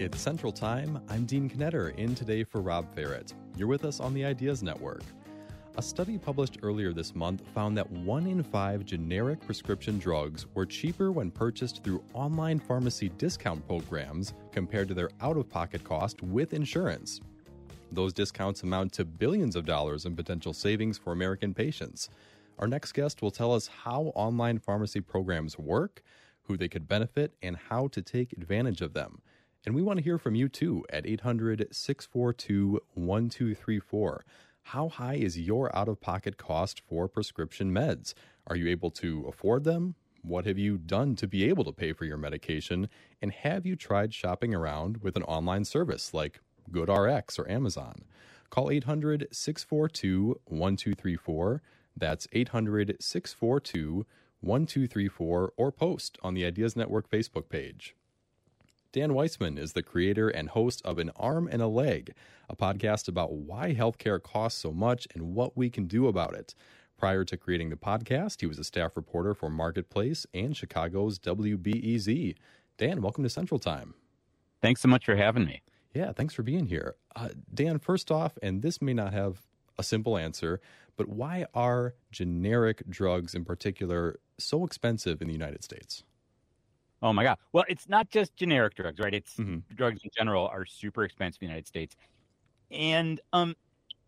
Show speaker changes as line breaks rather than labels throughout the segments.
It's Central Time. I'm Dean Knetter, in today for Rob Ferrett. You're with us on the Ideas Network. A study published earlier this month found that one in five generic prescription drugs were cheaper when purchased through online pharmacy discount programs compared to their out of pocket cost with insurance. Those discounts amount to billions of dollars in potential savings for American patients. Our next guest will tell us how online pharmacy programs work, who they could benefit, and how to take advantage of them. And we want to hear from you too at 800 642 1234. How high is your out of pocket cost for prescription meds? Are you able to afford them? What have you done to be able to pay for your medication? And have you tried shopping around with an online service like GoodRx or Amazon? Call 800 642 1234. That's 800 642 1234 or post on the Ideas Network Facebook page. Dan Weissmann is the creator and host of An Arm and a Leg, a podcast about why healthcare costs so much and what we can do about it. Prior to creating the podcast, he was a staff reporter for Marketplace and Chicago's WBEZ. Dan, welcome to Central Time.
Thanks so much for having me.
Yeah, thanks for being here. Uh, Dan, first off, and this may not have a simple answer, but why are generic drugs in particular so expensive in the United States?
Oh my God. Well, it's not just generic drugs, right? It's mm-hmm. drugs in general are super expensive in the United States. And um,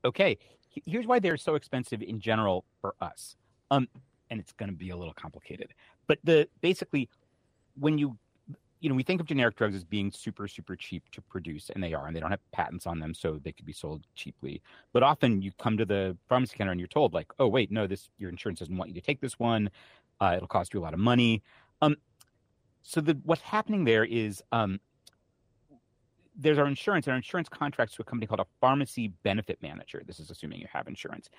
okay, here's why they're so expensive in general for us. Um, and it's going to be a little complicated. But the basically, when you you know, we think of generic drugs as being super, super cheap to produce, and they are, and they don't have patents on them, so they could be sold cheaply. But often you come to the pharmacy counter and you're told, like, oh, wait, no, this your insurance doesn't want you to take this one. Uh, it'll cost you a lot of money. Um, so the, what's happening there is um, there's our insurance, and our insurance contracts to a company called a pharmacy benefit manager. This is assuming you have insurance.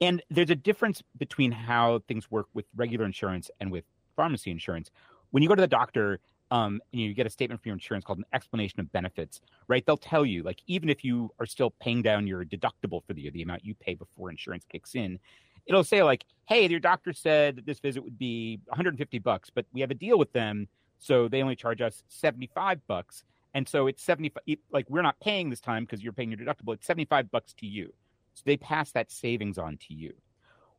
And there's a difference between how things work with regular insurance and with pharmacy insurance. When you go to the doctor, um, and you get a statement from your insurance called an explanation of benefits, right? They'll tell you, like, even if you are still paying down your deductible for the year, the amount you pay before insurance kicks in, it'll say like, "Hey, your doctor said that this visit would be 150 bucks, but we have a deal with them, so they only charge us 75 bucks." And so it's 75 like we're not paying this time because you're paying your deductible. It's 75 bucks to you. So they pass that savings on to you.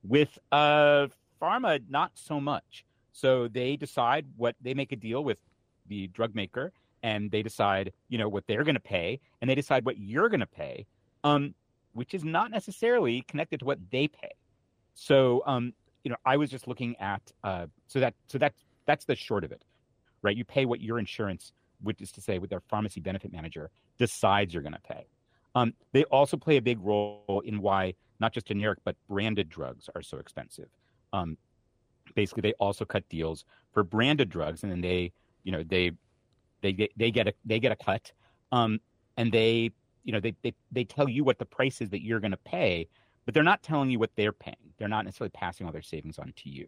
With uh pharma not so much. So they decide what they make a deal with the drug maker and they decide, you know, what they're going to pay and they decide what you're going to pay. Um which is not necessarily connected to what they pay. So, um, you know, I was just looking at uh, so that so that that's the short of it, right? You pay what your insurance, which is to say, with their pharmacy benefit manager, decides you're going to pay. Um, they also play a big role in why not just generic but branded drugs are so expensive. Um, basically, they also cut deals for branded drugs, and then they, you know, they they get they get a they get a cut, um, and they you know they, they they tell you what the price is that you're going to pay but they're not telling you what they're paying. They're not necessarily passing all their savings on to you.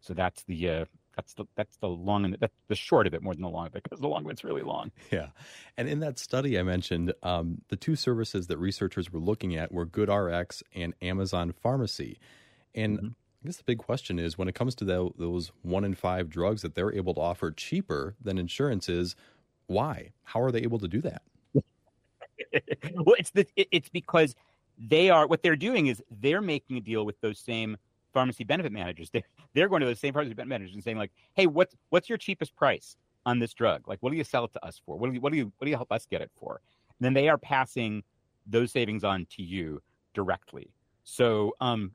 So that's the uh, that's the that's the long and that's the short of it more than the long of it because the long of it's really long.
Yeah, and in that study I mentioned, um, the two services that researchers were looking at were GoodRx and Amazon Pharmacy, and. Mm-hmm. I guess the big question is when it comes to the, those one in five drugs that they're able to offer cheaper than insurance is, why? How are they able to do that?
well, it's the, it's because they are what they're doing is they're making a deal with those same pharmacy benefit managers. They they're going to those same pharmacy benefit managers and saying like, "Hey, what's what's your cheapest price on this drug? Like, what do you sell it to us for? What do you what do you what do you help us get it for?" And then they are passing those savings on to you directly. So um,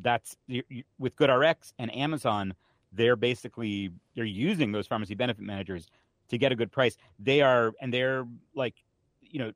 that's you, you, with GoodRx and Amazon. They're basically they're using those pharmacy benefit managers to get a good price. They are and they're like, you know,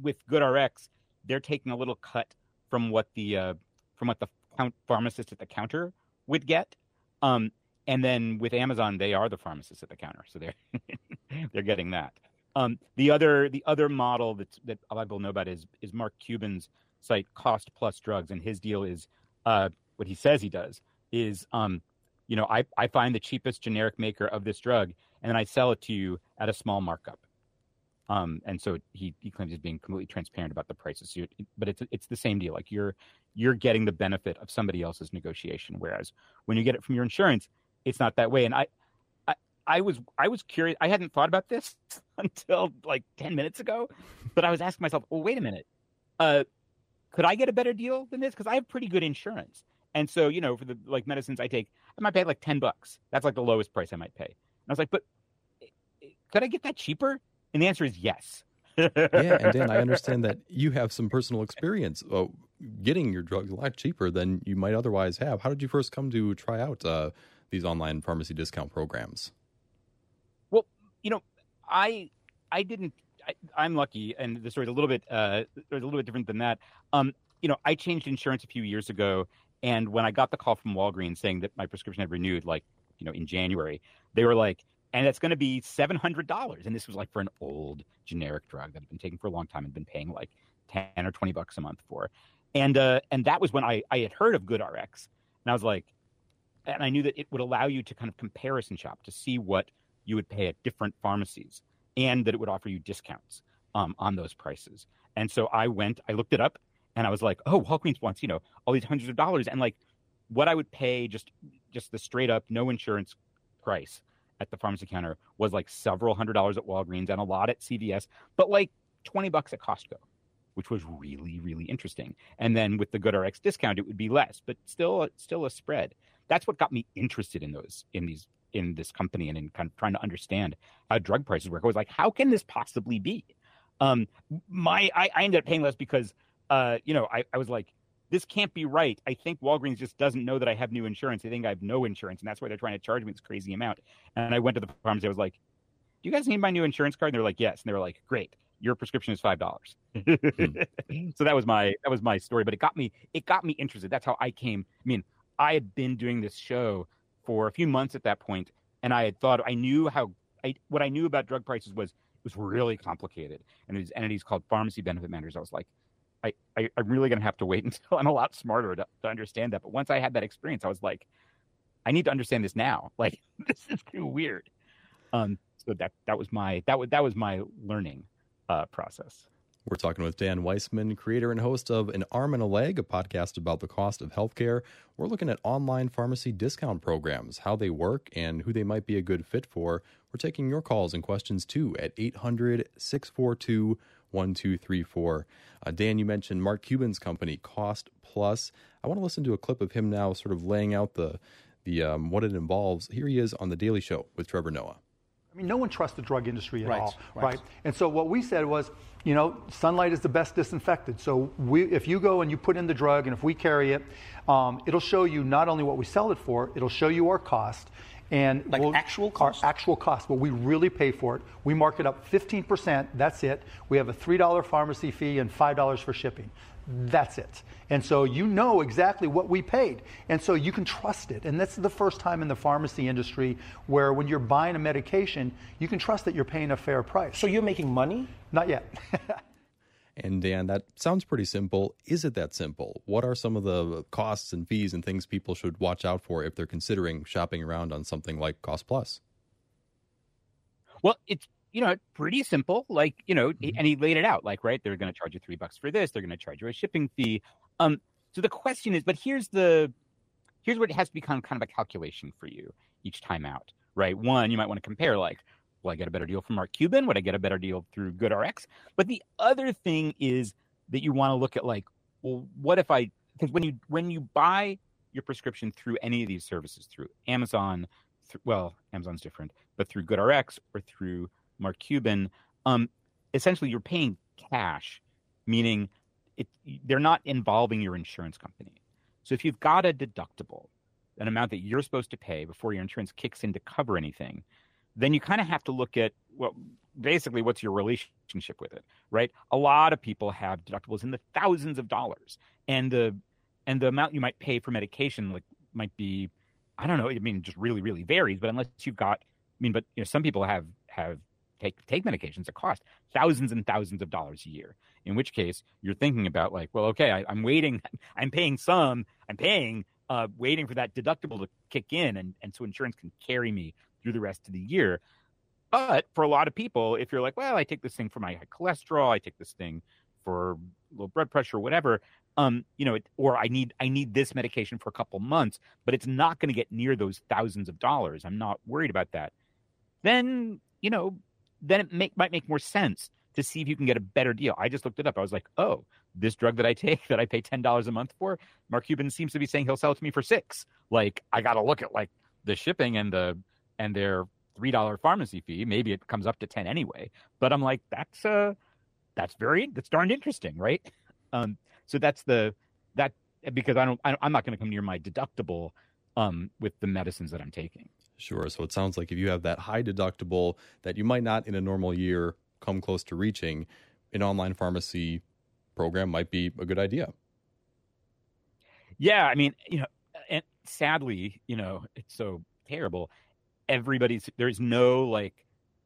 with GoodRx they're taking a little cut from what the uh, from what the count pharmacist at the counter would get. Um, and then with Amazon, they are the pharmacist at the counter, so they're they're getting that. Um, the other the other model that that a lot of people know about is is Mark Cuban's site Cost Plus Drugs, and his deal is uh, what he says he does is um, you know I I find the cheapest generic maker of this drug, and then I sell it to you at a small markup. Um, and so he, he claims he's being completely transparent about the prices. So but it's it's the same deal. Like you're you're getting the benefit of somebody else's negotiation, whereas when you get it from your insurance, it's not that way. And I I, I was I was curious. I hadn't thought about this until like ten minutes ago, but I was asking myself, well, wait a minute, uh, could I get a better deal than this? Because I have pretty good insurance, and so you know, for the like medicines I take, I might pay like ten bucks. That's like the lowest price I might pay. And I was like, but could I get that cheaper? And the answer is yes.
yeah, and Dan, I understand that you have some personal experience uh, getting your drugs a lot cheaper than you might otherwise have. How did you first come to try out uh, these online pharmacy discount programs?
Well, you know, I I didn't. I, am lucky, and the story's a little bit uh, a little bit different than that. Um, you know, I changed insurance a few years ago, and when I got the call from Walgreens saying that my prescription had renewed, like you know, in January, they were like, and it's going to be seven hundred dollars. And this was like for an old generic drug that I've been taking for a long time and been paying like ten or twenty bucks a month for. And uh, and that was when I I had heard of GoodRx, and I was like, and I knew that it would allow you to kind of comparison shop to see what you would pay at different pharmacies, and that it would offer you discounts um, on those prices. And so I went, I looked it up, and I was like, oh, Walgreens wants you know all these hundreds of dollars, and like what I would pay just just the straight up no insurance price at the pharmacy counter was like several hundred dollars at Walgreens and a lot at CVS, but like 20 bucks at Costco, which was really, really interesting. And then with the GoodRx discount, it would be less, but still, still a spread. That's what got me interested in those, in these, in this company and in kind of trying to understand how drug prices work. I was like, how can this possibly be? Um, my, I, I ended up paying less because, uh, you know, I, I was like, this can't be right. I think Walgreens just doesn't know that I have new insurance. They think I have no insurance, and that's why they're trying to charge me this crazy amount. And I went to the pharmacy. I was like, "Do you guys need my new insurance card?" And they're like, "Yes." And they were like, "Great, your prescription is five dollars." hmm. So that was my that was my story. But it got me it got me interested. That's how I came. I mean, I had been doing this show for a few months at that point, and I had thought I knew how I what I knew about drug prices was it was really complicated, and these entities called pharmacy benefit managers. I was like, I, I am really going to have to wait until I'm a lot smarter to, to understand that. But once I had that experience, I was like, I need to understand this now. Like this is too weird. Um, so that that was my that was that was my learning uh, process.
We're talking with Dan Weissmann, creator and host of An Arm and a Leg, a podcast about the cost of healthcare. We're looking at online pharmacy discount programs, how they work, and who they might be a good fit for. We're taking your calls and questions too at 800 642 1234. Uh, Dan, you mentioned Mark Cuban's company, Cost Plus. I want to listen to a clip of him now, sort of laying out the the um, what it involves. Here he is on the Daily Show with Trevor Noah.
I mean, no one trusts the drug industry at
right,
all,
right.
right? And so what we said was, you know, sunlight is the best disinfectant. So we, if you go and you put in the drug, and if we carry it, um, it'll show you not only what we sell it for, it'll show you our cost, and
like
we'll,
actual cost?
Actual cost, what we really pay for it. We mark it up 15%, that's it. We have a $3 pharmacy fee and $5 for shipping. That's it. And so you know exactly what we paid. And so you can trust it. And that's the first time in the pharmacy industry where when you're buying a medication, you can trust that you're paying a fair price.
So you're making money?
Not yet.
And Dan, that sounds pretty simple. Is it that simple? What are some of the costs and fees and things people should watch out for if they're considering shopping around on something like Cost Plus?
Well, it's you know pretty simple. Like you know, mm-hmm. and he laid it out. Like right, they're going to charge you three bucks for this. They're going to charge you a shipping fee. Um, so the question is, but here's the here's what it has to become kind of a calculation for you each time out. Right. One, you might want to compare like Will I get a better deal from Mark Cuban? Would I get a better deal through GoodRx? But the other thing is that you want to look at like, well, what if I because when you when you buy your prescription through any of these services, through Amazon, well, Amazon's different, but through GoodRx or through Mark Cuban, um, essentially you're paying cash, meaning it, they're not involving your insurance company. So if you've got a deductible, an amount that you're supposed to pay before your insurance kicks in to cover anything, then you kind of have to look at well basically what's your relationship with it right? A lot of people have deductibles in the thousands of dollars and the and the amount you might pay for medication like might be i don't know i mean just really really varies but unless you've got i mean but you know some people have have take take medications that cost thousands and thousands of dollars a year in which case you're thinking about like well okay I, i'm waiting i'm paying some i'm paying uh, waiting for that deductible to kick in and, and so insurance can carry me through the rest of the year. But for a lot of people, if you're like, well, I take this thing for my cholesterol, I take this thing for low blood pressure, whatever, um, you know, or I need I need this medication for a couple months, but it's not going to get near those thousands of dollars. I'm not worried about that. then you know, then it make, might make more sense to see if you can get a better deal. I just looked it up. I was like, oh, this drug that I take that I pay ten dollars a month for, Mark Cuban seems to be saying he'll sell it to me for six. Like I got to look at like the shipping and the and their three dollar pharmacy fee. Maybe it comes up to ten anyway. But I'm like, that's uh, that's very that's darned interesting, right? Um, so that's the that because I don't I, am not going to come near my deductible um with the medicines that I'm taking.
Sure. So it sounds like if you have that high deductible that you might not in a normal year come close to reaching, an online pharmacy program might be a good idea.
Yeah, I mean, you know, and sadly, you know, it's so terrible. Everybody's there's no like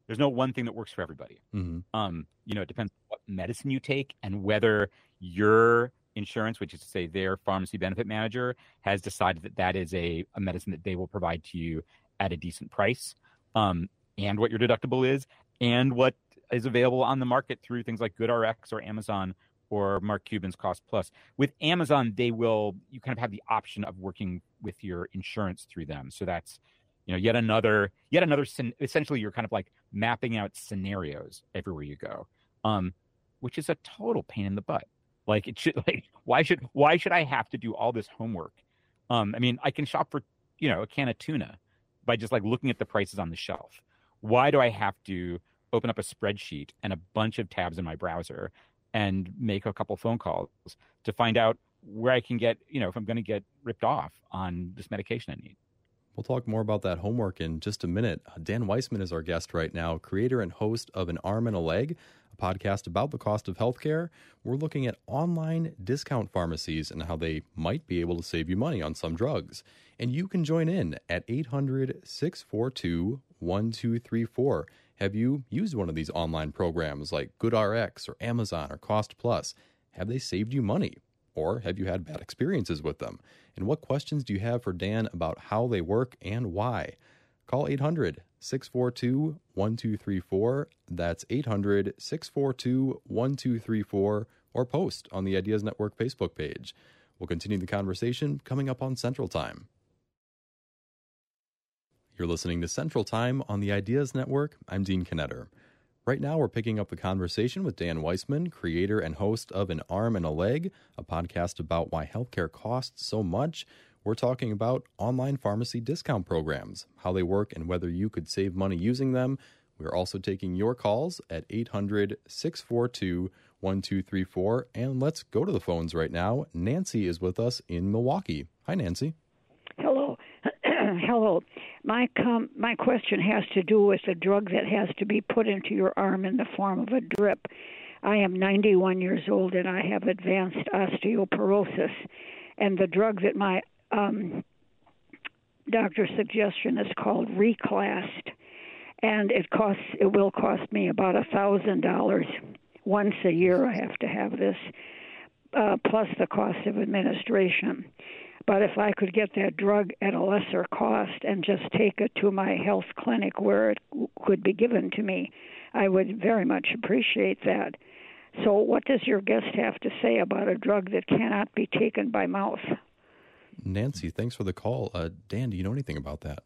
there's no one thing that works for everybody. Mm-hmm. Um, you know, it depends what medicine you take and whether your insurance, which is to say their pharmacy benefit manager, has decided that that is a, a medicine that they will provide to you at a decent price, um, and what your deductible is, and what is available on the market through things like GoodRx or Amazon or Mark Cuban's Cost Plus. With Amazon, they will you kind of have the option of working with your insurance through them. So that's you know yet another yet another essentially you're kind of like mapping out scenarios everywhere you go, um, which is a total pain in the butt. Like it should like why should why should I have to do all this homework? Um, I mean, I can shop for you know a can of tuna by just like looking at the prices on the shelf. Why do I have to open up a spreadsheet and a bunch of tabs in my browser and make a couple phone calls to find out where I can get, you know, if I'm going to get ripped off on this medication I need.
We'll talk more about that homework in just a minute. Dan Weissmann is our guest right now, creator and host of An Arm and a Leg, a podcast about the cost of healthcare. We're looking at online discount pharmacies and how they might be able to save you money on some drugs. And you can join in at 800 642 1234. Have you used one of these online programs like GoodRx or Amazon or Cost Plus? Have they saved you money? Or have you had bad experiences with them? And what questions do you have for Dan about how they work and why? Call 800 642 1234. That's 800 642 1234 or post on the Ideas Network Facebook page. We'll continue the conversation coming up on Central Time. You're listening to Central Time on the Ideas Network. I'm Dean Knetter. Right now, we're picking up the conversation with Dan Weissmann, creator and host of An Arm and a Leg, a podcast about why healthcare costs so much. We're talking about online pharmacy discount programs, how they work, and whether you could save money using them. We're also taking your calls at 800 642 1234. And let's go to the phones right now. Nancy is with us in Milwaukee. Hi, Nancy.
Hello. Hello. My com- my question has to do with a drug that has to be put into your arm in the form of a drip. I am 91 years old and I have advanced osteoporosis, and the drug that my um, doctor's suggestion is called Reclast, and it costs it will cost me about a thousand dollars once a year. I have to have this, uh, plus the cost of administration. But if I could get that drug at a lesser cost and just take it to my health clinic where it could be given to me, I would very much appreciate that. So, what does your guest have to say about a drug that cannot be taken by mouth?
Nancy, thanks for the call. Uh, Dan, do you know anything about that?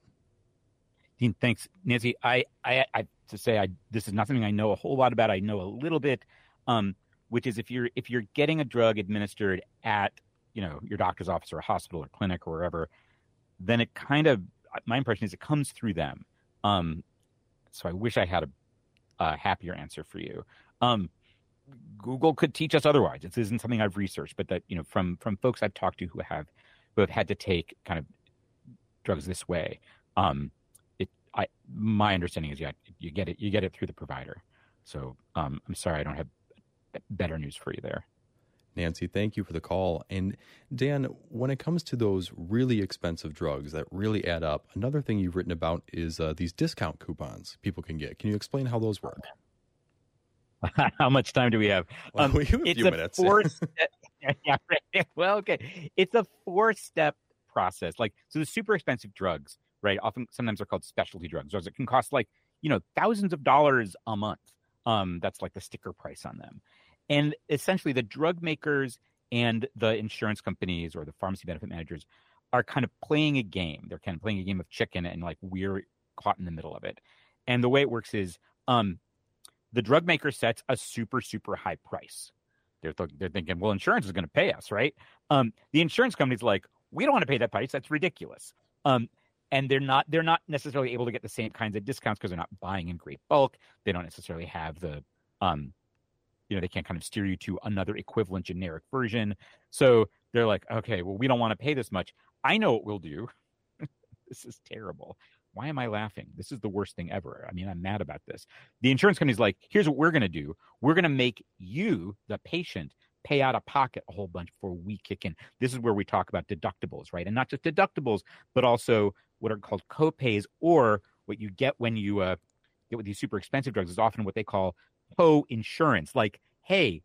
Dean, thanks, Nancy. I, I, I to say, I this is not something I know a whole lot about. I know a little bit, um, which is if you're if you're getting a drug administered at you know your doctor's office or a hospital or clinic or wherever, then it kind of my impression is it comes through them. Um, so I wish I had a, a happier answer for you. Um, Google could teach us otherwise. This isn't something I've researched, but that you know from from folks I've talked to who have who have had to take kind of drugs this way. Um, it I my understanding is yeah you get it you get it through the provider. So um, I'm sorry I don't have better news for you there.
Nancy, thank you for the call. And Dan, when it comes to those really expensive drugs that really add up, another thing you've written about is uh, these discount coupons people can get. Can you explain how those work?
how much time do we have?
Well, um, we have a
it's
few
a
minutes.
Four step, yeah, right. Well, okay. It's a four step process. Like, so the super expensive drugs, right? Often, sometimes they're called specialty drugs. Drugs that can cost like, you know, thousands of dollars a month. Um, that's like the sticker price on them. And essentially, the drug makers and the insurance companies or the pharmacy benefit managers are kind of playing a game. They're kind of playing a game of chicken, and like we're caught in the middle of it. And the way it works is um, the drug maker sets a super, super high price. They're, th- they're thinking, well, insurance is going to pay us, right? Um, the insurance company's like, we don't want to pay that price. That's ridiculous. Um, and they're not they're not necessarily able to get the same kinds of discounts because they're not buying in great bulk. They don't necessarily have the um, you know, they can't kind of steer you to another equivalent generic version. So they're like, okay, well, we don't want to pay this much. I know what we'll do. this is terrible. Why am I laughing? This is the worst thing ever. I mean, I'm mad about this. The insurance company's like, here's what we're going to do. We're going to make you, the patient, pay out of pocket a whole bunch before we kick in. This is where we talk about deductibles, right? And not just deductibles, but also what are called copays or what you get when you uh, get with these super expensive drugs is often what they call co-insurance. Like, hey,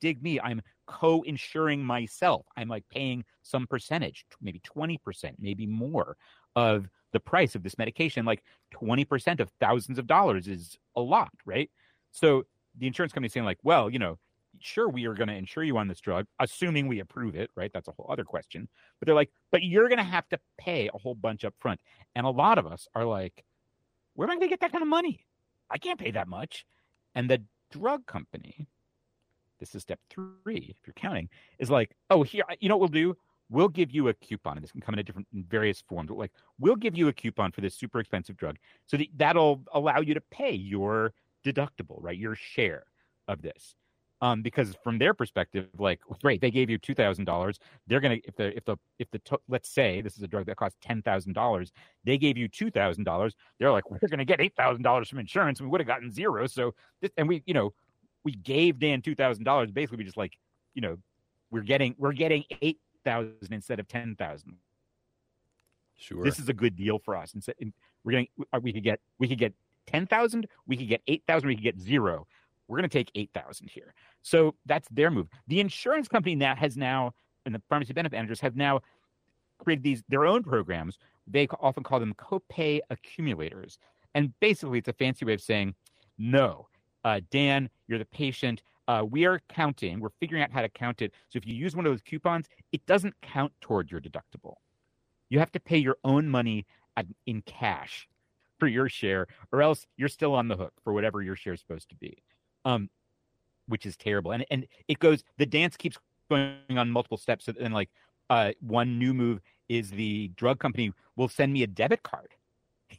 dig me, I'm co-insuring myself. I'm like paying some percentage, maybe 20%, maybe more of the price of this medication. Like 20% of thousands of dollars is a lot, right? So the insurance company saying like, well, you know, sure we are going to insure you on this drug, assuming we approve it, right? That's a whole other question. But they're like, but you're going to have to pay a whole bunch up front. And a lot of us are like, where am I going to get that kind of money? I can't pay that much. And the drug company, this is step three, if you're counting, is like, oh, here, you know what we'll do? We'll give you a coupon, and this can come in a different in various forms. But like, we'll give you a coupon for this super expensive drug, so that that'll allow you to pay your deductible, right? Your share of this um, because from their perspective, like, great, they gave you two thousand dollars. They're gonna if the if the if the let's say this is a drug that costs ten thousand dollars, they gave you two thousand dollars. They're like, we're gonna get eight thousand dollars from insurance. We would have gotten zero. So this, and we, you know, we gave Dan two thousand dollars. Basically, we just like, you know, we're getting we're getting eight thousand instead of ten thousand.
Sure,
this is a good deal for us. And, we're getting we could get we could get ten thousand, we could get eight thousand, we could get zero we're going to take 8000 here. So that's their move. The insurance company now has now and the pharmacy benefit managers have now created these their own programs. They often call them copay accumulators. And basically it's a fancy way of saying no uh, dan you're the patient. Uh, we are counting we're figuring out how to count it. So if you use one of those coupons it doesn't count toward your deductible. You have to pay your own money in cash for your share or else you're still on the hook for whatever your share is supposed to be um, which is terrible. And and it goes the dance keeps going on multiple steps. And like uh, one new move is the drug company will send me a debit card.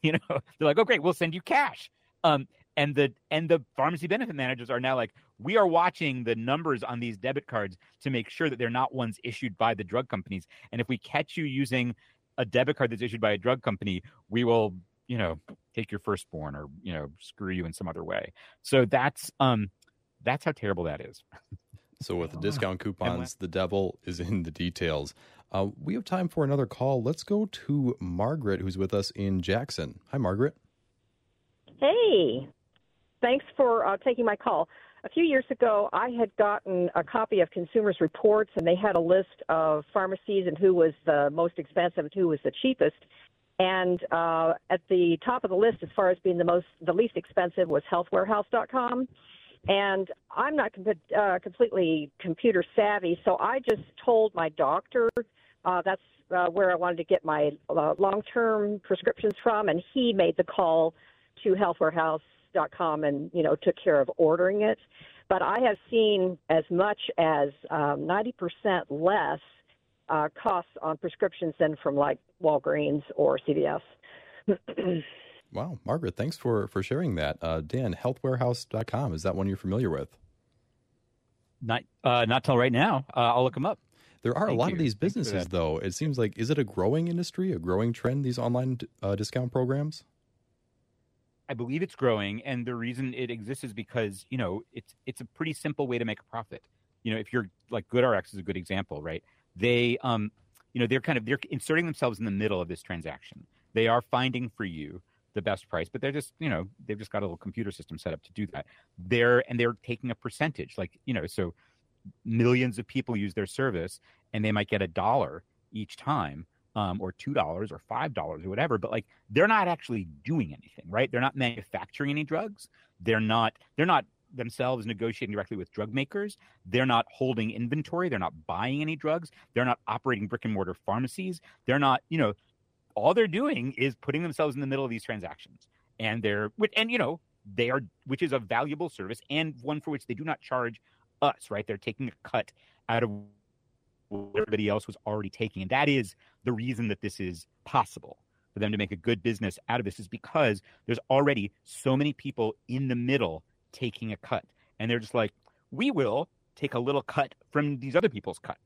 You know, they're like, oh great, we'll send you cash. Um, and the and the pharmacy benefit managers are now like, we are watching the numbers on these debit cards to make sure that they're not ones issued by the drug companies. And if we catch you using a debit card that's issued by a drug company, we will you know take your firstborn or you know screw you in some other way. So that's um that's how terrible that is.
So with the discount coupons the devil is in the details. Uh, we have time for another call. Let's go to margaret who's with us in jackson. Hi margaret.
Hey. Thanks for uh, taking my call. A few years ago, I had gotten a copy of Consumers Reports, and they had a list of pharmacies and who was the most expensive and who was the cheapest. And uh, at the top of the list, as far as being the most, the least expensive, was HealthWarehouse.com. And I'm not com- uh, completely computer savvy, so I just told my doctor uh, that's uh, where I wanted to get my uh, long-term prescriptions from, and he made the call to HealthWarehouse.com and you know took care of ordering it. But I have seen as much as um, 90% less uh, costs on prescriptions than from like Walgreens or CVS.
wow, Margaret, thanks for for sharing that. Uh, Dan, healthwarehouse.com, is that one you're familiar with?
Not uh, not till right now. Uh, I'll look them up.
There are Thank a lot you. of these businesses, though. It seems like is it a growing industry, a growing trend? These online uh, discount programs.
I believe it's growing, and the reason it exists is because you know it's it's a pretty simple way to make a profit. You know, if you're like GoodRx is a good example, right? They um, you know they're kind of they're inserting themselves in the middle of this transaction. They are finding for you the best price but they're just you know they've just got a little computer system set up to do that. They're and they're taking a percentage like you know so millions of people use their service and they might get a dollar each time um, or two dollars or five dollars or whatever but like they're not actually doing anything right? They're not manufacturing any drugs. They're not they're not themselves negotiating directly with drug makers. They're not holding inventory. They're not buying any drugs. They're not operating brick and mortar pharmacies. They're not, you know, all they're doing is putting themselves in the middle of these transactions. and they're and you know they are which is a valuable service and one for which they do not charge us right they're taking a cut out of what everybody else was already taking and that is the reason that this is possible for them to make a good business out of this is because there's already so many people in the middle taking a cut. And they're just like we will take a little cut from these other people's cut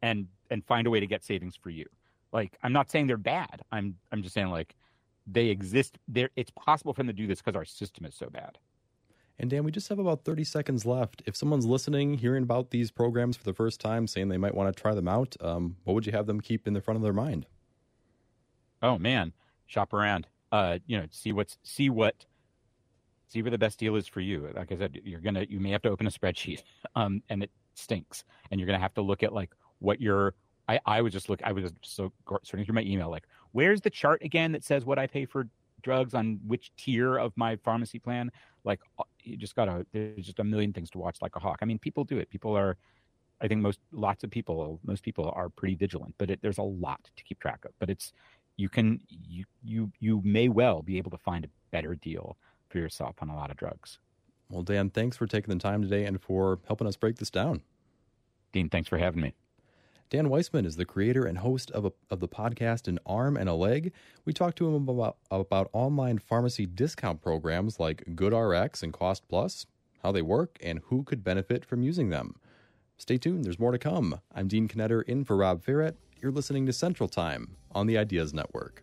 and and find a way to get savings for you. Like i'm not saying they're bad. I'm i'm just saying like they exist. There it's possible for them to do this because our system is so bad.
And dan we just have about 30 seconds left. If someone's listening hearing about these programs for the first time saying they might want to try them out um, what would you have them keep in the front of their mind?
Oh man. Shop around. Uh you know see what's see what see where the best deal is for you. Like i said you're gonna you may have to open a spreadsheet um and it stinks. And you're gonna have to look at like what your I, I was just look I was so sorting through my email like where's the chart again that says what I pay for drugs on which tier of my pharmacy plan? Like uh, you just gotta there's just a million things to watch like a hawk. I mean people do it. People are I think most lots of people most people are pretty vigilant but it, there's a lot to keep track of. But it's you can you you you may well be able to find a better deal for yourself on a lot of drugs
well Dan thanks for taking the time today and for helping us break this down
Dean thanks for having me
Dan Weissmann is the creator and host of, a, of the podcast An Arm and a Leg. We talked to him about, about online pharmacy discount programs like GoodRx and Cost Plus, how they work, and who could benefit from using them. Stay tuned, there's more to come. I'm Dean Knetter in for Rob Ferrett. You're listening to Central Time on the Ideas Network.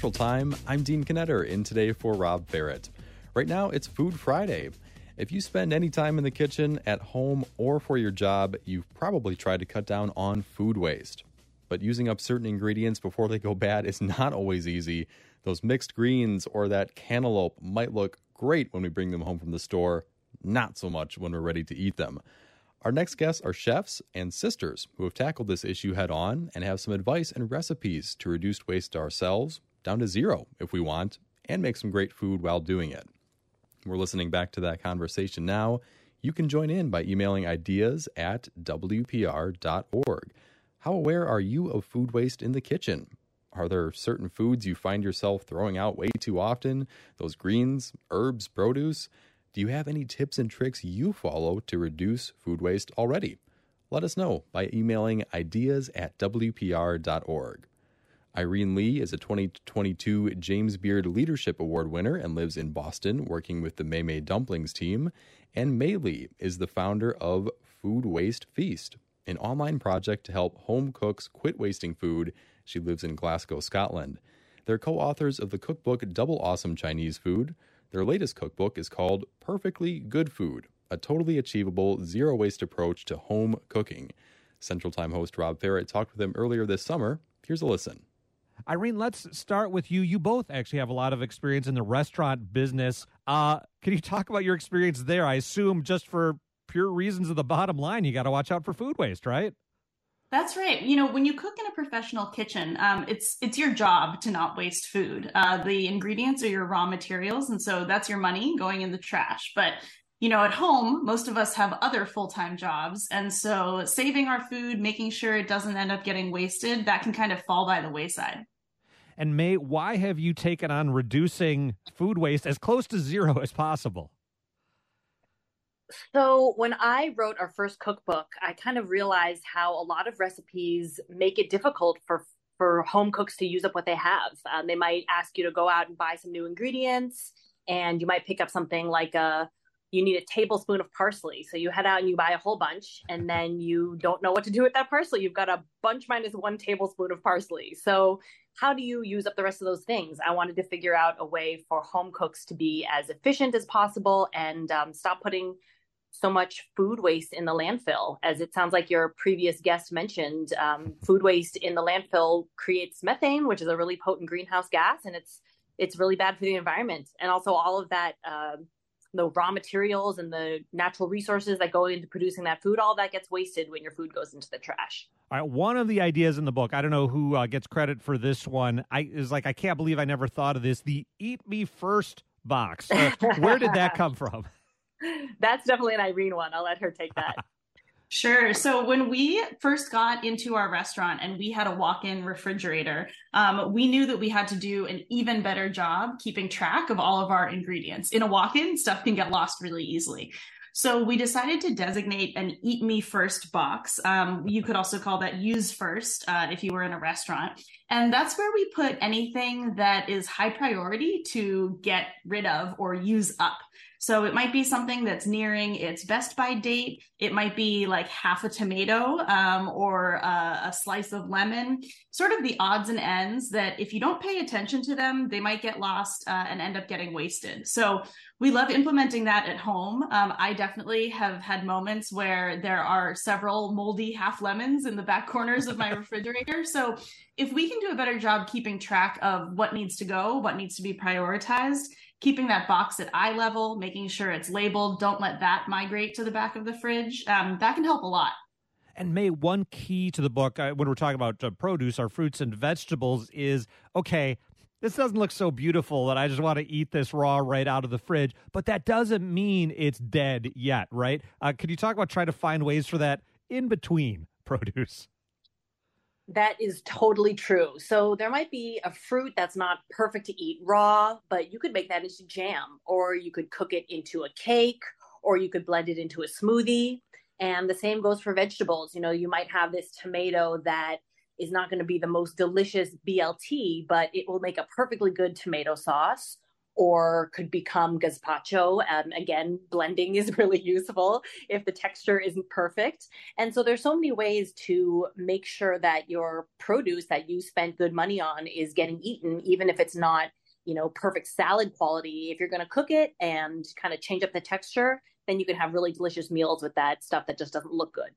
Central Time. I'm Dean Knetter in today for Rob Ferrett. Right now, it's Food Friday. If you spend any time in the kitchen, at home, or for your job, you've probably tried to cut down on food waste. But using up certain ingredients before they go bad is not always easy. Those mixed greens or that cantaloupe might look great when we bring them home from the store, not so much when we're ready to eat them. Our next guests are chefs and sisters who have tackled this issue head on and have some advice and recipes to reduce waste ourselves down to zero if we want and make some great food while doing it. We're listening back to that conversation now. You can join in by emailing ideas at WPR.org. How aware are you of food waste in the kitchen? Are there certain foods you find yourself throwing out way too often? Those greens, herbs, produce? Do you have any tips and tricks you follow to reduce food waste already? Let us know by emailing ideas at WPR.org. Irene Li is a 2022 James Beard Leadership Award winner and lives in Boston working with the Mei Mei Dumplings team. And Mei Li is the founder of Food Waste Feast, an online project to help home cooks quit wasting food. She lives in Glasgow, Scotland. They're co authors of the cookbook Double Awesome Chinese Food, their latest cookbook is called Perfectly Good Food, a totally achievable zero waste approach to home cooking. Central Time host Rob Ferrett talked with him earlier this summer. Here's a listen.
Irene, let's start with you. You both actually have a lot of experience in the restaurant business. Uh, can you talk about your experience there? I assume just for pure reasons of the bottom line, you got to watch out for food waste, right?
That's right. You know, when you cook in a professional kitchen, um, it's it's your job to not waste food. Uh, the ingredients are your raw materials, and so that's your money going in the trash. But you know, at home, most of us have other full time jobs, and so saving our food, making sure it doesn't end up getting wasted, that can kind of fall by the wayside.
And Mei, why have you taken on reducing food waste as close to zero as possible?
So, when I wrote our first cookbook, I kind of realized how a lot of recipes make it difficult for for home cooks to use up what they have. Um, they might ask you to go out and buy some new ingredients, and you might pick up something like a you need a tablespoon of parsley. So you head out and you buy a whole bunch, and then you don't know what to do with that parsley. You've got a bunch minus one tablespoon of parsley. So how do you use up the rest of those things? I wanted to figure out a way for home cooks to be as efficient as possible and um, stop putting so much food waste in the landfill. As it sounds like your previous guest mentioned, um, food waste in the landfill creates methane, which is a really potent greenhouse gas, and it's it's really bad for the environment. And also all of that. Uh, the raw materials and the natural resources that go into producing that food, all that gets wasted when your food goes into the trash.
All right, one of the ideas in the book, I don't know who uh, gets credit for this one. I is like I can't believe I never thought of this. The "Eat Me First box. Uh, where did that come from?
That's definitely an Irene one. I'll let her take that.
Sure. So when we first got into our restaurant and we had a walk-in refrigerator, um, we knew that we had to do an even better job keeping track of all of our ingredients. In a walk-in, stuff can get lost really easily. So we decided to designate an eat me first box. Um, you could also call that use first uh, if you were in a restaurant. And that's where we put anything that is high priority to get rid of or use up. So it might be something that's nearing its best by date. It might be like half a tomato um, or a, a, slice of lemon, sort of the odds and ends that if you don't pay attention to them, they might get lost uh, and end up getting wasted. So we love implementing that at home. Um, I definitely have had moments where there are several moldy half lemons in the back corners of my refrigerator. So if we can do a better job keeping track of what needs to go, what needs to be prioritized, keeping that box at eye level, making sure it's labeled. Don't let that migrate to the back of the fridge. Um, that can help a lot.
And Mei, one key to the book uh, when we're talking about uh, produce, our fruits and vegetables, is okay. This doesn't look so beautiful that I just want to eat this raw right out of the fridge, but that doesn't mean it's dead yet, right? Uh, could you talk about trying to find ways for that in between produce?
That is totally true. So there might be a fruit that's not perfect to eat raw, but you could make that into jam, or you could cook it into a cake, or you could blend it into a smoothie. And the same goes for vegetables. You know, you might have this tomato that is not going to be the most delicious BLT, but it will make a perfectly good tomato sauce or could become gazpacho. Um, again, blending is really useful if the texture isn't perfect. And so there's so many ways to make sure that your produce that you spent good money on is getting eaten, even if it's not, you know, perfect salad quality. If you're going to cook it and kind of change up the texture, then you can have really delicious meals with that stuff that just doesn't look good.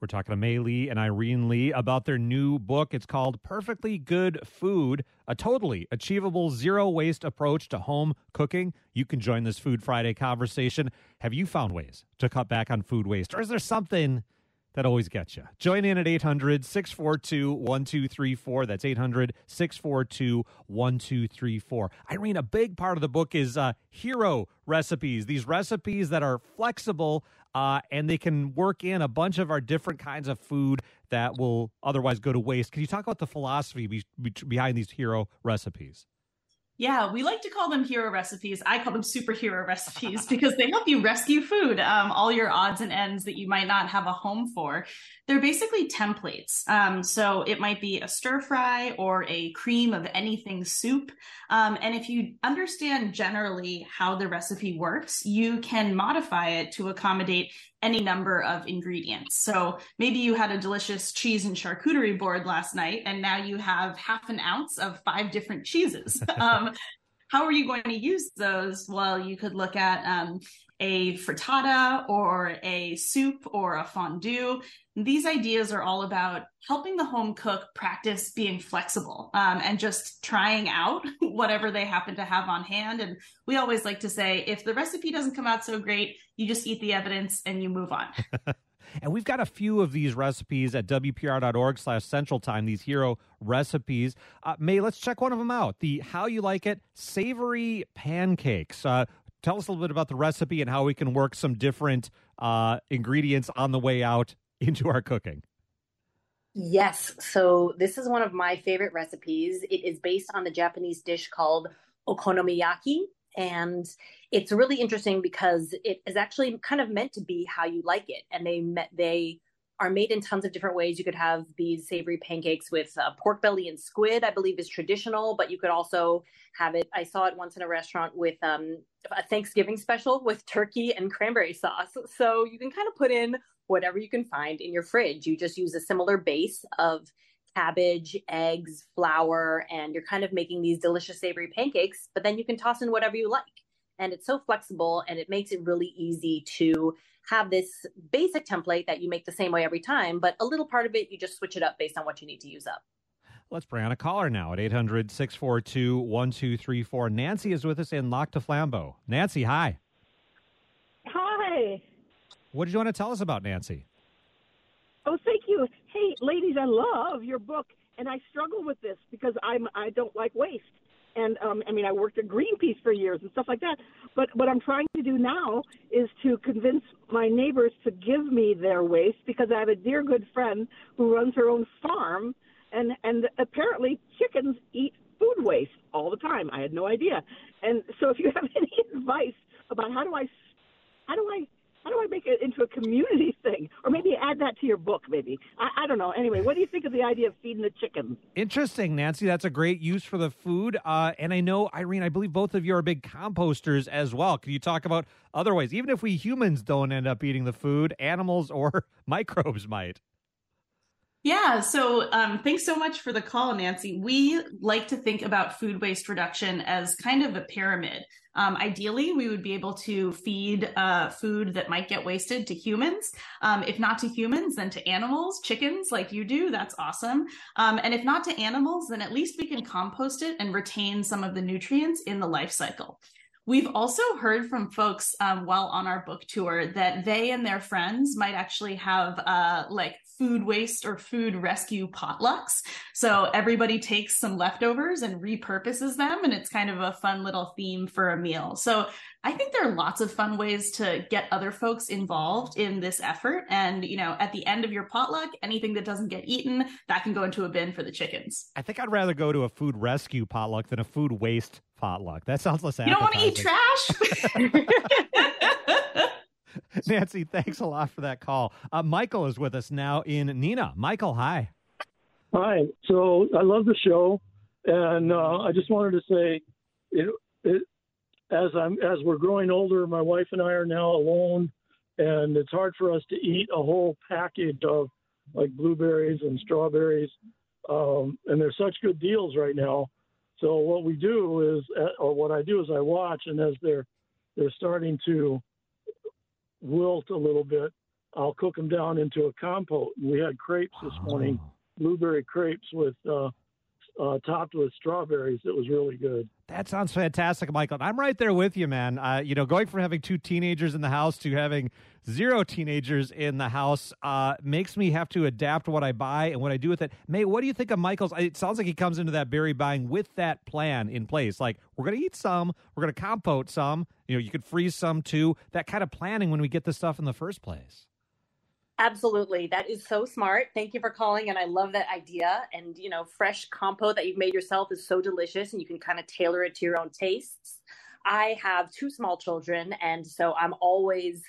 We're talking to Mei Li and Irene Li about their new book. It's called Perfectly Good Food, a totally achievable zero waste approach to home cooking. You can join this Food Friday conversation. Have you found ways to cut back on food waste, or is there something that always gets you? Join in at 800 642 1234. That's 800 642 1234. Irene, a big part of the book is uh, hero recipes, these recipes that are flexible uh, and they can work in a bunch of our different kinds of food that will otherwise go to waste. Can you talk about the philosophy be- be- behind these hero recipes?
Yeah, we like to call them hero recipes. I call them superhero recipes because they help you rescue food, um, all your odds and ends that you might not have a home for. They're basically templates. Um, so it might be a stir fry or a cream of anything soup. Um, and if you understand generally how the recipe works, you can modify it to accommodate any number of ingredients. So maybe you had a delicious cheese and charcuterie board last night, and now you have half an ounce of five different cheeses. um, how are you going to use those? Well, you could look at um, a frittata or a soup or a fondue. These ideas are all about helping the home cook practice being flexible um, and just trying out whatever they happen to have on hand. And we always like to say if the recipe doesn't come out so great, you just eat the evidence and you move on.
and we've got a few of these recipes at wpr.org slash central time these hero recipes uh, Mei let's check one of them out the how you like it savory pancakes uh, tell us a little bit about the recipe and how we can work some different uh, ingredients on the way out into our cooking.
Yes. So this is one of my favorite recipes. It is based on the Japanese dish called okonomiyaki. And it's really interesting because it is actually kind of meant to be how you like it. And they met, they are made in tons of different ways. You could have these savory pancakes with uh, pork belly and squid, I believe is traditional, but you could also have it. I saw it once in a restaurant with um, a Thanksgiving special with turkey and cranberry sauce. So you can kind of put in whatever you can find in your fridge. You just use a similar base of cabbage, eggs, flour, and you're kind of making these delicious savory pancakes, but then you can toss in whatever you like. And it's so flexible and it makes it really easy to have this basic template that you make the same way every time, but a little part of it, you just switch it up based on what you need to use up.
Let's bring on a caller now at 800 642 1234. Nancy is with us in Lock to Flambeau. Nancy, hi.
Hi.
What did you want to tell us about Nancy?
Oh, thank you. Hey, ladies, I love your book, and I struggle with this because I'm I don't like waste and um, I mean, I worked at Greenpeace for years and stuff like that. But what I'm trying to do now is to convince my neighbors to give me their waste because I have a dear good friend who runs her own farm, and and apparently chickens eat food waste all the time. I had no idea. And so, if you have any advice about how do I how do I how do I make it into a community thing? Or maybe add that to your book, maybe. I, I, don't know. Anyway, what do you think of the idea of feeding the chickens?
Interesting, Nancy. That's a great use for the food. Uh, and I know, Irene, I believe both of you are big composters as well. Can you talk about other ways? Even if we humans don't end up eating the food, animals or microbes might.
Yeah, so um, thanks so much for the call, Nancy. We like to think about food waste reduction as kind of a pyramid. Um, ideally, we would be able to feed uh, food that might get wasted to humans. Um, if not to humans, then to animals, chickens, like you do. That's awesome. Um, and if not to animals, then at least we can compost it and retain some of the nutrients in the life cycle. We've also heard from folks um, while on our book tour that they and their friends might actually have uh, like food waste or food rescue potlucks. So everybody takes some leftovers and repurposes them, and it's kind of a fun little theme for a meal. So I think there are lots of fun ways to get other folks involved in this effort. And, you know, at the end of your potluck, anything that doesn't get eaten, that can go into a bin for the chickens.
I think I'd rather go to a food rescue potluck than a food waste potluck. That sounds less.
You don't want to eat trash.
Nancy, thanks a lot for that call. Uh, Michael is with us now in Neenah. Michael, hi.
Hi. So I love the show, and uh, I just wanted to say, it, it, as I'm as we're growing older, my wife and I are now alone, and it's hard for us to eat a whole package of like blueberries and strawberries, um, and they're such good deals right now. So what we do is, uh, or what I do is I watch, and as they're they're starting to wilt a little bit, I'll cook them down into a compote. We had crepes this morning, oh. blueberry crepes with uh, uh, topped with strawberries. It was really good.
That sounds fantastic, Michael. I'm right there with you, man. Uh, you know, going from having two teenagers in the house to having zero teenagers in the house uh, makes me have to adapt what I buy and what I do with it. Mei, what do you think of Michael's? It sounds like he comes into that berry buying with that plan in place. Like, we're going to eat some, we're going to compote some. You know, you could freeze some too. That kind of planning when we get the stuff in the first place.
Absolutely. That is so smart. Thank you for calling. And I love that idea. And, you know, fresh compote that you've made yourself is so delicious and you can kind of tailor it to your own tastes. I have two small children. And so I'm always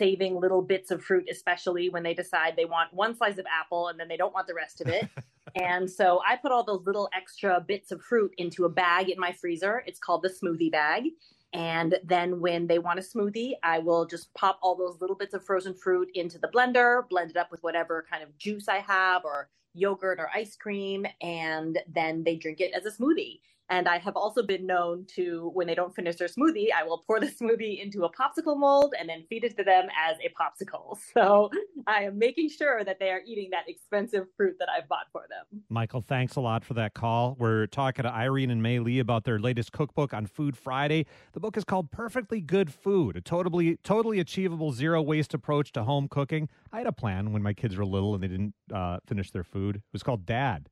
saving little bits of fruit, especially when they decide they want one slice of apple and then they don't want the rest of it. and so I put all those little extra bits of fruit into a bag in my freezer. It's called the smoothie bag. And then when they want a smoothie, I will just pop all those little bits of frozen fruit into the blender, blend it up with whatever kind of juice I have or yogurt or ice cream, and then they drink it as a smoothie. And I have also been known to, when they don't finish their smoothie, I will pour the smoothie into a popsicle mold and then feed it to them as a popsicle. So I am making sure that they are eating that expensive fruit that I've bought for them.
Michael, thanks a lot for that call. We're talking to Irene and Mei Li about their latest cookbook on Food Friday. The book is called Perfectly Good Food, a totally, totally achievable zero waste approach to home cooking. I had a plan when my kids were little and they didn't uh, finish their food. It was called Dad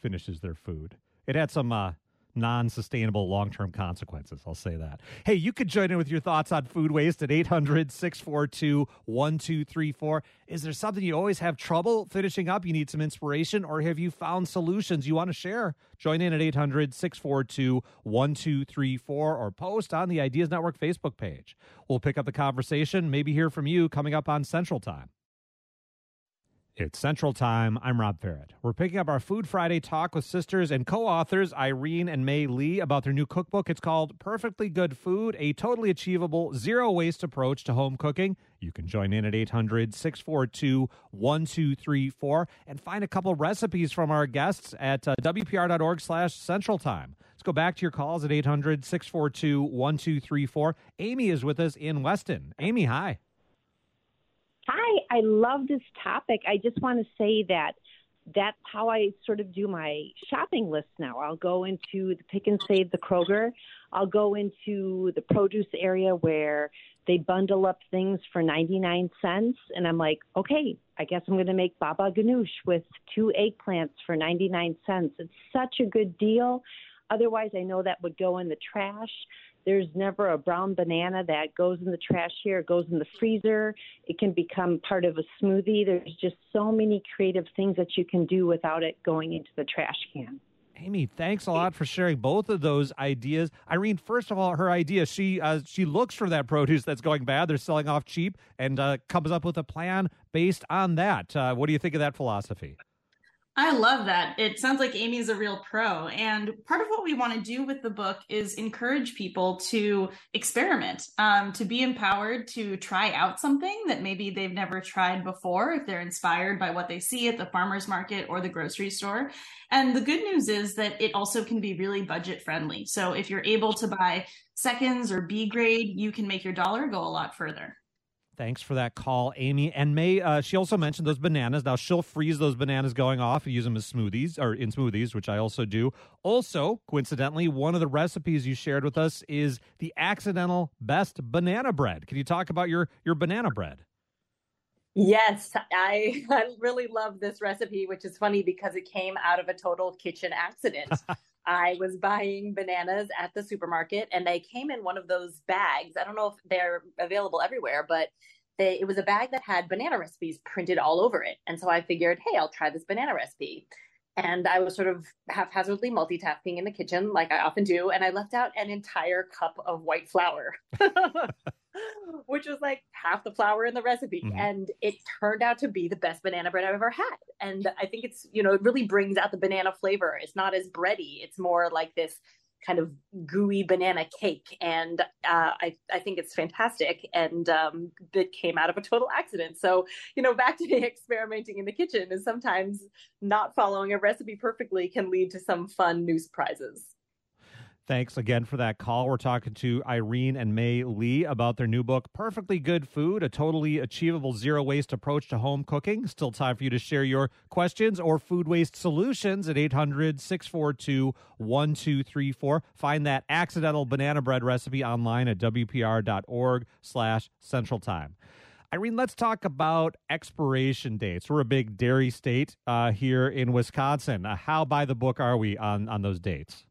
Finishes Their Food. It had some uh, non sustainable long term consequences. I'll say that. Hey, you could join in with your thoughts on food waste at 800 642 1234. Is there something you always have trouble finishing up? You need some inspiration, or have you found solutions you want to share? Join in at 800 642 1234 or post on the Ideas Network Facebook page. We'll pick up the conversation, maybe hear from you coming up on Central Time. It's Central Time. I'm Rob Ferrett. We're picking up our Food Friday talk with sisters and co authors Irene and Mei Li about their new cookbook. It's called Perfectly Good Food, a totally achievable, zero waste approach to home cooking. You can join in at 800 642 1234 and find a couple recipes from our guests at uh, WPR.org slash Central Time. Let's go back to your calls at 800 642 1234. Amy is with us in Weston. Amy, hi.
Hi, I love this topic. I just want to say that that's how I sort of do my shopping list now. I'll go into the Pick 'n Save the Kroger. I'll go into the produce area where they bundle up things for 99 cents. And I'm like, okay, I guess I'm going to make baba ganoush with two eggplants for 99 cents. It's such a good deal. Otherwise, I know that would go in the trash. There's never a brown banana that goes in the trash here. It goes in the freezer. It can become part of a smoothie. There's just so many creative things that you can do without it going into the trash can.
Amy, thanks a lot for sharing both of those ideas. Irene, first of all, her idea she uh, she looks for that produce that's going bad. They're selling off cheap, and uh, comes up with a plan based on that. Uh, what do you think of that philosophy?
I love that. It sounds like Amy's a real pro. And part of what we want to do with the book is encourage people to experiment, um, to be empowered to try out something that maybe they've never tried before if they're inspired by what they see at the farmer's market or the grocery store. And the good news is that it also can be really budget friendly. So if you're able to buy seconds or B grade, you can make your dollar go a lot further.
Thanks for that call, Amy. And Mei, uh, she also mentioned those bananas. Now she'll freeze those bananas going off and use them as smoothies or in smoothies, which I also do. Also, coincidentally, one of the recipes you shared with us is the accidental best banana bread. Can you talk about your your banana bread?
Yes, I, I really love this recipe, which is funny because it came out of a total kitchen accident. I was buying bananas at the supermarket and they came in one of those bags. I don't know if they're available everywhere, but they, it was a bag that had banana recipes printed all over it. And so I figured, hey, I'll try this banana recipe. And I was sort of haphazardly multitasking in the kitchen, like I often do. And I left out an entire cup of white flour. which was like half the flour in the recipe. Mm-hmm. And it turned out to be the best banana bread I've ever had. And I think it's, you know, it really brings out the banana flavor. It's not as bready, it's more like this kind of gooey banana cake. And uh, I, I think it's fantastic. And um, it came out of a total accident. So, you know, back to the experimenting in the kitchen is sometimes not following a recipe perfectly can lead to some fun new surprises.
Thanks again for that call. We're talking to Irene and Mei Li about their new book, Perfectly Good Food, a totally achievable zero waste approach to home cooking. Still time for you to share your questions or food waste solutions at 800 642 1234. Find that accidental banana bread recipe online at WPR.org slash central time. Irene, let's talk about expiration dates. We're a big dairy state uh, here in Wisconsin. Uh, how by the book are we on, on those dates?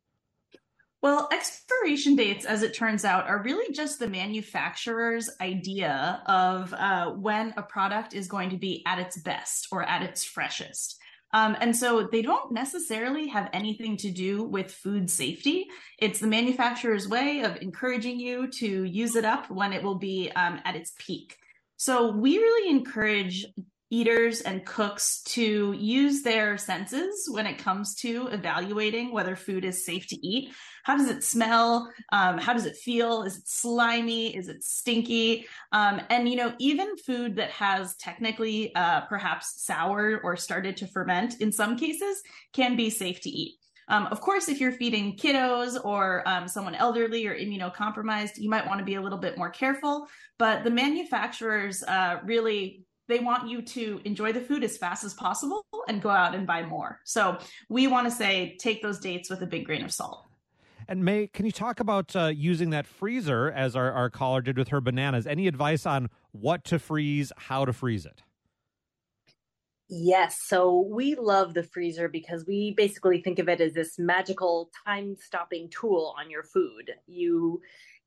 Well, expiration dates, as it turns out, are really just the manufacturer's idea of uh, when a product is going to be at its best or at its freshest. Um, and so they don't necessarily have anything to do with food safety. It's the manufacturer's way of encouraging you to use it up when it will be um, at its peak. So we really encourage eaters and cooks to use their senses when it comes to evaluating whether food is safe to eat. How does it smell? Um, how does it feel? Is it slimy? Is it stinky? Um, and, you know, even food that has technically uh, perhaps soured or started to ferment in some cases can be safe to eat. Um, of course, if you're feeding kiddos or um, someone elderly or immunocompromised, you might want to be a little bit more careful. But the manufacturers uh, really they want you to enjoy the food as fast as possible and go out and buy more. So we want to say take those dates with a big grain of salt.
And Mei, can you talk about uh, using that freezer as our, our caller did with her bananas? Any advice on what to freeze, how to freeze it?
Yes. So we love the freezer because we basically think of it as this magical time stopping tool on your food. You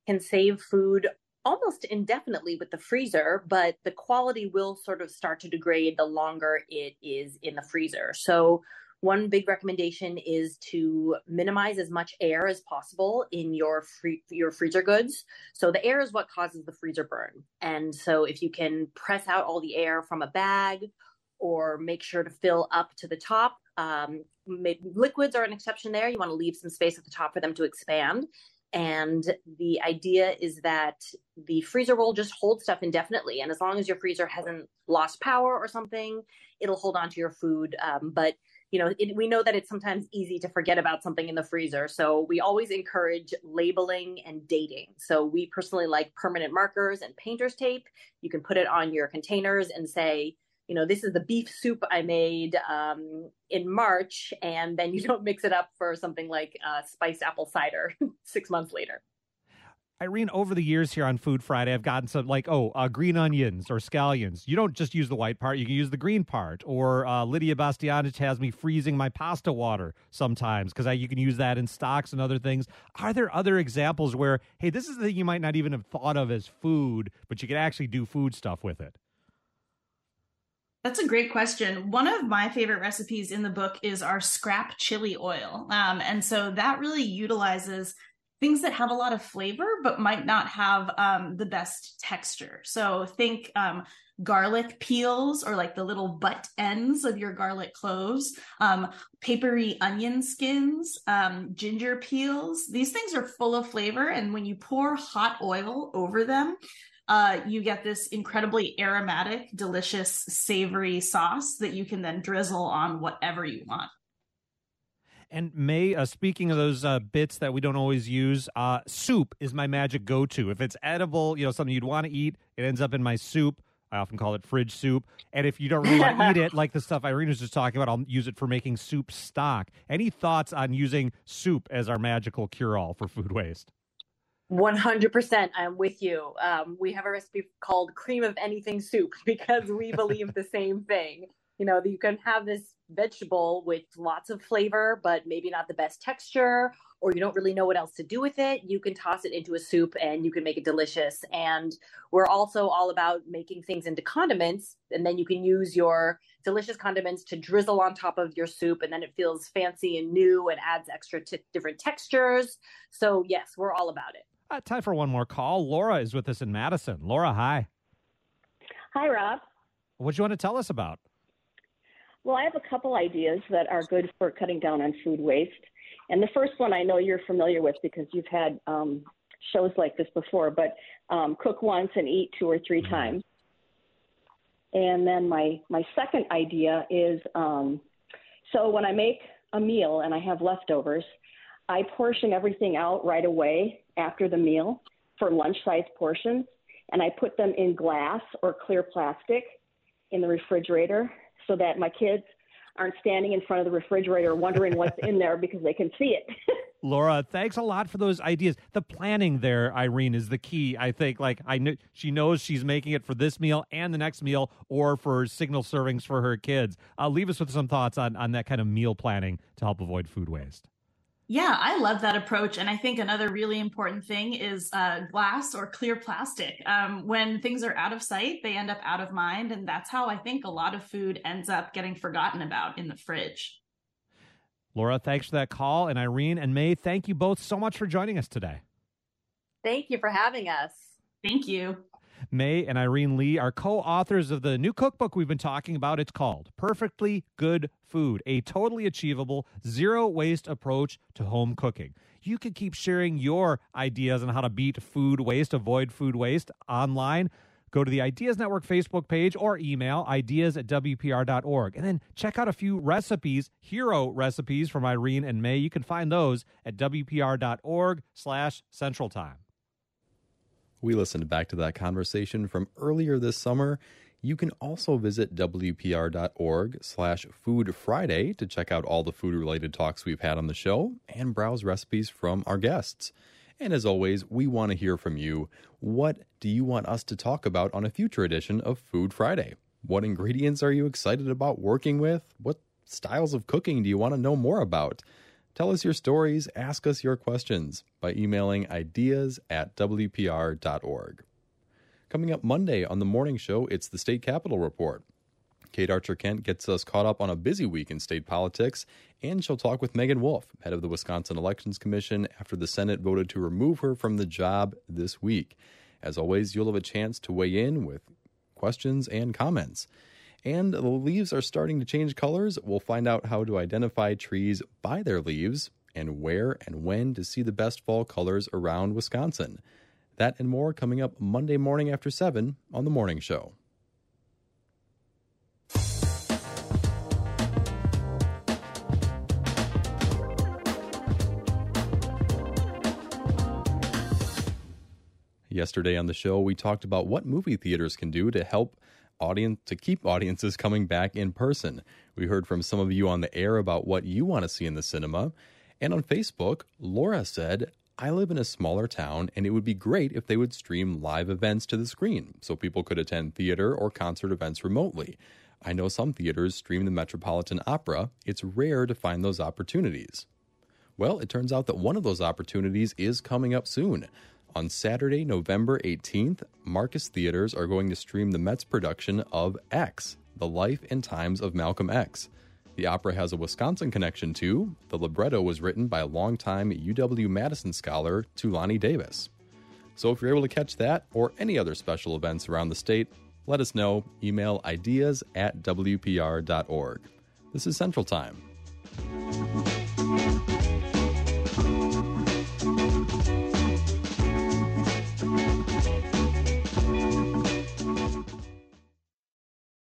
can save food almost indefinitely with the freezer, but the quality will sort of start to degrade the longer it is in the freezer. So, one big recommendation is to minimize as much air as possible in your free, your freezer goods. So the air is what causes the freezer burn. And so if you can press out all the air from a bag or make sure to fill up to the top. Um, liquids are an exception there. You want to leave some space at the top for them to expand. And the idea is that the freezer will just hold stuff indefinitely. And as long as your freezer hasn't lost power or something, it'll hold on to your food. Um, but you know, it, we know that it's sometimes easy to forget about something in the freezer. So we always encourage labeling and dating. So we personally like permanent markers and painter's tape. You can put it on your containers and say, you know, this is the beef soup I made um, in March, and then you don't mix it up for something like uh, spiced apple cider six months later.
Irene, over the years here on Food Friday, I've gotten some like, oh, uh, green onions or scallions. You don't just use the white part, you can use the green part. Or uh, Lidia Bastianich has me freezing my pasta water sometimes because you can use that in stocks and other things. Are there other examples where, hey, this is the thing you might not even have thought of as food, but you can actually do food stuff with it?
That's a great question. One of my favorite recipes in the book is our scrap chili oil. Um, and so that really utilizes things that have a lot of flavor but might not have um, the best texture. So think um, garlic peels or like the little butt ends of your garlic cloves, um, papery onion skins, um, ginger peels. These things are full of flavor. And when you pour hot oil over them, uh, you get this incredibly aromatic, delicious, savory sauce that you can then drizzle on whatever you want.
And Mei, uh, speaking of those uh, bits that we don't always use, uh, soup is my magic go-to. If it's edible, you know, something you'd want to eat, it ends up in my soup. I often call it fridge soup. And if you don't really want to eat it, like the stuff Irene was just talking about, I'll use it for making soup stock. Any thoughts on using soup as our magical cure-all for food waste?
100% i'm with you. Um, we have a recipe called cream of anything soup because we believe the same thing. You know that you can have this vegetable with lots of flavor but maybe not the best texture or you don't really know what else to do with it. You can toss it into a soup and you can make it delicious. And we're also all about making things into condiments and then you can use your delicious condiments to drizzle on top of your soup and then it feels fancy and new and adds extra t- different textures. So yes we're all about it
uh, time for one more call. Laura is with us in Madison. Laura, hi.
Hi, Rob.
What do you want to tell us about?
Well, I have a couple ideas that are good for cutting down on food waste. And the first one I know you're familiar with because you've had um, shows like this before, but um, cook once and eat two or 3 mm-hmm. times. And then my, my second idea is um, so when I make a meal and I have leftovers, I portion everything out right away after the meal for lunch size portions, and I put them in glass or clear plastic in the refrigerator so that my kids aren't standing in front of the refrigerator wondering what's in there because they can see it.
Laura, thanks a lot for those ideas. The planning there, Irene, is the key. I think. Like I know she knows she's making it for this meal and the next meal, or for signal servings for her kids. Uh, leave us with some thoughts on on that kind of meal planning to help avoid food waste.
Yeah, I love that approach. And I think another really important thing is uh, glass or clear plastic. Um, when things are out of sight, they end up out of mind. And that's how I think a lot of food ends up getting forgotten about in the fridge.
Laura, thanks for that call. And Irene and Mei, thank you both so much for joining us today.
Thank you for having us.
Thank you.
Mei and Irene Li are co authors of the new cookbook we've been talking about. It's called Perfectly Good Food, a totally achievable, zero waste approach to home cooking. You can keep sharing your ideas on how to beat food waste, avoid food waste online. Go to the Ideas Network Facebook page or email ideas at WPR.org. And then check out a few recipes, hero recipes from Irene and Mei. You can find those at WPR.org slash Central Time.
We listened back to that conversation from earlier this summer. You can also visit WPR.org slash Food Friday to check out all the food related talks we've had on the show and browse recipes from our guests. And as always, we want to hear from you. What do you want us to talk about on a future edition of Food Friday? What ingredients are you excited about working with? What styles of cooking do you want to know more about? Tell us your stories, ask us your questions by emailing ideas at WPR.org. Coming up Monday on the morning show, it's the State Capitol Report. Kate Archer Kent gets us caught up on a busy week in state politics, and she'll talk with Meagan Wolfe, head of the Wisconsin Elections Commission, after the Senate voted to remove her from the job this week. As always, you'll have a chance to weigh in with questions and comments. And the leaves are starting to change colors. We'll find out how to identify trees by their leaves and where and when to see the best fall colors around Wisconsin. That and more coming up Monday morning after 7 on The Morning Show. Yesterday on the show, we talked about what movie theaters can do to help audience to keep audiences coming back in person. We heard from some of you on the air about what you want to see in the cinema. And on Facebook, Laura said, I live in a smaller town and it would be great if they would stream live events to the screen so people could attend theater or concert events remotely. I know some theaters stream the Metropolitan Opera. It's rare to find those opportunities. Well, it turns out that one of those opportunities is coming up soon. On Saturday, November 18th, Marcus Theaters are going to stream the Mets production of X, The Life and Times of Malcolm X. The opera has a Wisconsin connection too. The libretto was written by longtime UW Madison scholar Thulani Davis. So if you're able to catch that or any other special events around the state, let us know. Email ideas at WPR.org. This is Central Time.